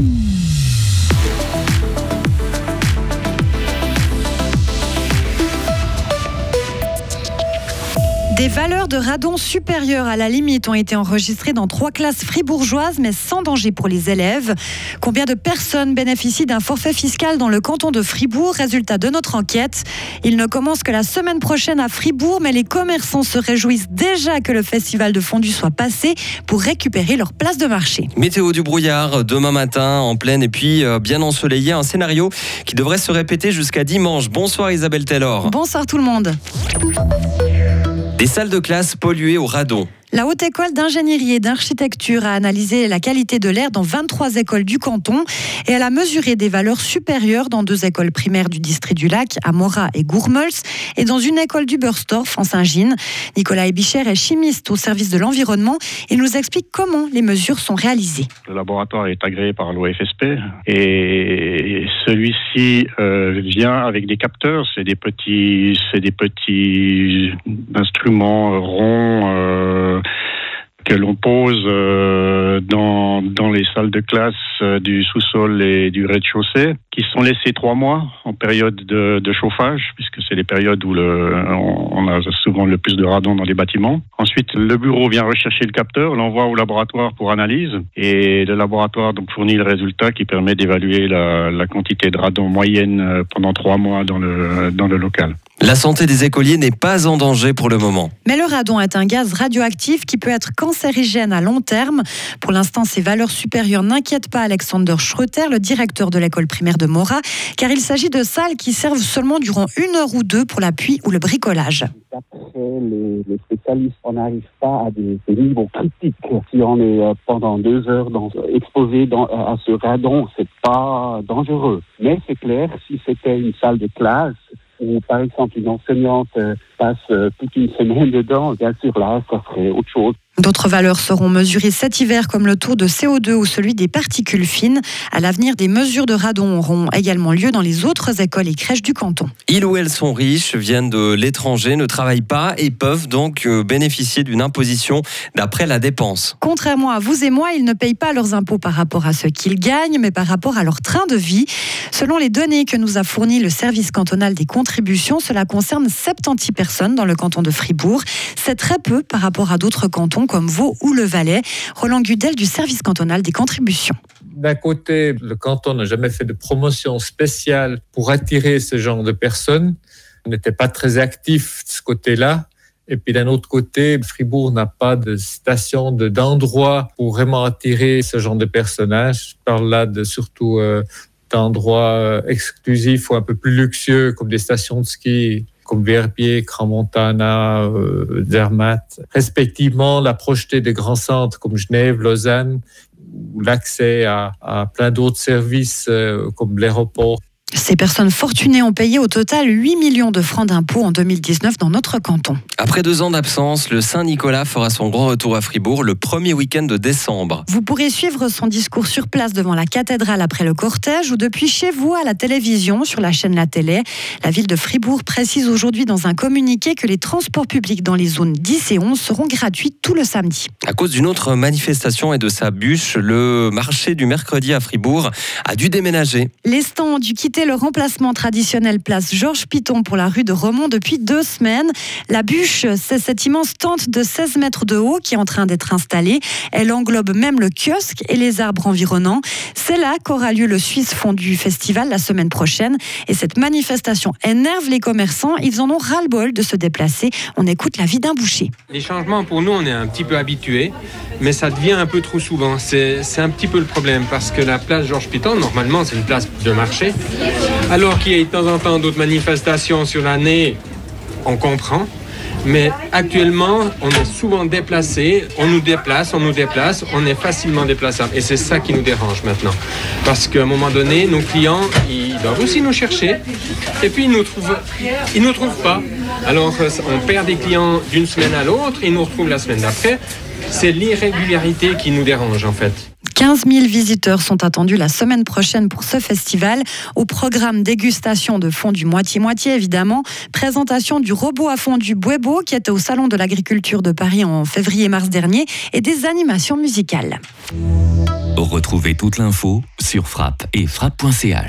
Des valeurs de radon supérieures à la limite ont été enregistrées dans trois classes fribourgeoises, mais sans danger pour les élèves. Combien de personnes bénéficient d'un forfait fiscal dans le canton de Fribourg? Résultat de notre enquête. Il ne commence que la semaine prochaine à Fribourg, mais les commerçants se réjouissent déjà que le festival de fondu soit passé pour récupérer leur place de marché. Météo du brouillard demain matin en pleine et puis euh, bien ensoleillé. Un scénario qui devrait se répéter jusqu'à dimanche. Bonsoir Isabelle Taylor. Bonsoir tout le monde. Des salles de classe polluées au radon. La Haute École d'ingénierie et d'architecture a analysé la qualité de l'air dans 23 écoles du canton et elle a mesuré des valeurs supérieures dans deux écoles primaires du district du Lac, à Morat et Gourmels, et dans une école du Burstorf en Saint-Gine. Nicolas Ebicher est chimiste au service de l'environnement. Il nous explique comment les mesures sont réalisées. Le laboratoire est agréé par l'OFSP et celui-ci euh, vient avec des capteurs. C'est des petits, des petits instruments ronds. Euh, que l'on pose euh, dans, dans les salles de classe euh, du sous-sol et du rez-de-chaussée, qui sont laissés trois mois en période de, de chauffage, puisque c'est les périodes où le, on, a souvent le plus de radon dans les bâtiments. Ensuite, le bureau vient rechercher le capteur, l'envoie au laboratoire pour analyse, et le laboratoire donc fournit le résultat qui permet d'évaluer la, la quantité de radon moyenne euh, pendant trois mois dans le, dans le local. La santé des écoliers n'est pas en danger pour le moment. Mais le radon est un gaz radioactif qui peut être cancérigène à long terme. Pour l'instant, ces valeurs supérieures n'inquiètent pas Alexander Schroeter, le directeur de l'école primaire de Mora, car il s'agit de salles qui servent seulement durant une heure ou deux pour l'appui ou le bricolage. D'après les, spécialistes, on n'arrive pas à des, niveaux critiques. Si on est euh, pendant deux heures exposé à ce radon, c'est pas dangereux. Mais c'est clair, si c'était une salle de classe, ou par exemple une enseignante euh, passe toute une semaine dedans, bien sûr là, ça serait autre chose. D'autres valeurs seront mesurées cet hiver comme le taux de CO2 ou celui des particules fines. À l'avenir, des mesures de radon auront également lieu dans les autres écoles et crèches du canton. Ils ou elles sont riches, viennent de l'étranger, ne travaillent pas et peuvent donc euh, bénéficier d'une imposition d'après la dépense. Contrairement à vous et moi, ils ne payent pas leurs impôts par rapport à ce qu'ils gagnent, mais par rapport à leur train de vie. Selon les données que nous a fournies le service cantonal des contributions, cela concerne 70 personnes dans le canton de Fribourg. C'est très peu par rapport à d'autres cantons comme Vaud ou le Valais. Roland Gudel du service cantonal des contributions. D'un côté, le canton n'a jamais fait de promotion spéciale pour attirer ce genre de personnes. On n'était pas très actif de ce côté-là. Et puis d'un autre côté, Fribourg n'a pas de station, d'endroit pour vraiment attirer ce genre de personnages. Je parle là de surtout euh, d'endroits euh, exclusifs ou un peu plus luxueux, comme des stations de ski comme Verbier, Grand-Montana, euh, Zermatt, respectivement la projeté des grands centres comme Genève, Lausanne, l'accès à, à, plein d'autres services euh, comme l'aéroport ces personnes fortunées ont payé au total 8 millions de francs d'impôts en 2019 dans notre canton. Après deux ans d'absence, le Saint-Nicolas fera son grand retour à Fribourg le premier week-end de décembre. Vous pourrez suivre son discours sur place devant la cathédrale après le cortège ou depuis chez vous à la télévision sur la chaîne La Télé. La ville de Fribourg précise aujourd'hui dans un communiqué que les transports publics dans les zones 10 et 11 seront gratuits tout le samedi. À cause d'une autre manifestation et de sa bûche, le marché du mercredi à Fribourg a dû déménager. Les stands quitter le remplacement traditionnel place Georges Piton pour la rue de Romont depuis deux semaines. La bûche, c'est cette immense tente de 16 mètres de haut qui est en train d'être installée. Elle englobe même le kiosque et les arbres environnants. C'est là qu'aura lieu le Suisse Fondu Festival la semaine prochaine. Et cette manifestation énerve les commerçants. Ils en ont ras-le-bol de se déplacer. On écoute la vie d'un boucher. Les changements, pour nous, on est un petit peu habitués, mais ça devient un peu trop souvent. C'est un petit peu le problème parce que la place Georges Piton, normalement, c'est une place de marché. Alors qu'il y a de temps en temps d'autres manifestations sur l'année, on comprend. Mais actuellement, on est souvent déplacé, on nous déplace, on nous déplace, on est facilement déplaçable. Et c'est ça qui nous dérange maintenant. Parce qu'à un moment donné, nos clients, ils doivent aussi nous chercher. Et puis, ils nous trouvent, ils nous trouvent pas. Alors, on perd des clients d'une semaine à l'autre, ils nous retrouvent la semaine d'après. C'est l'irrégularité qui nous dérange, en fait. 15 000 visiteurs sont attendus la semaine prochaine pour ce festival. Au programme dégustation de fondu moitié-moitié, évidemment. Présentation du robot à fondu Buebo qui était au Salon de l'Agriculture de Paris en février-mars dernier et des animations musicales. Retrouvez toute l'info sur frappe et frappe.ch.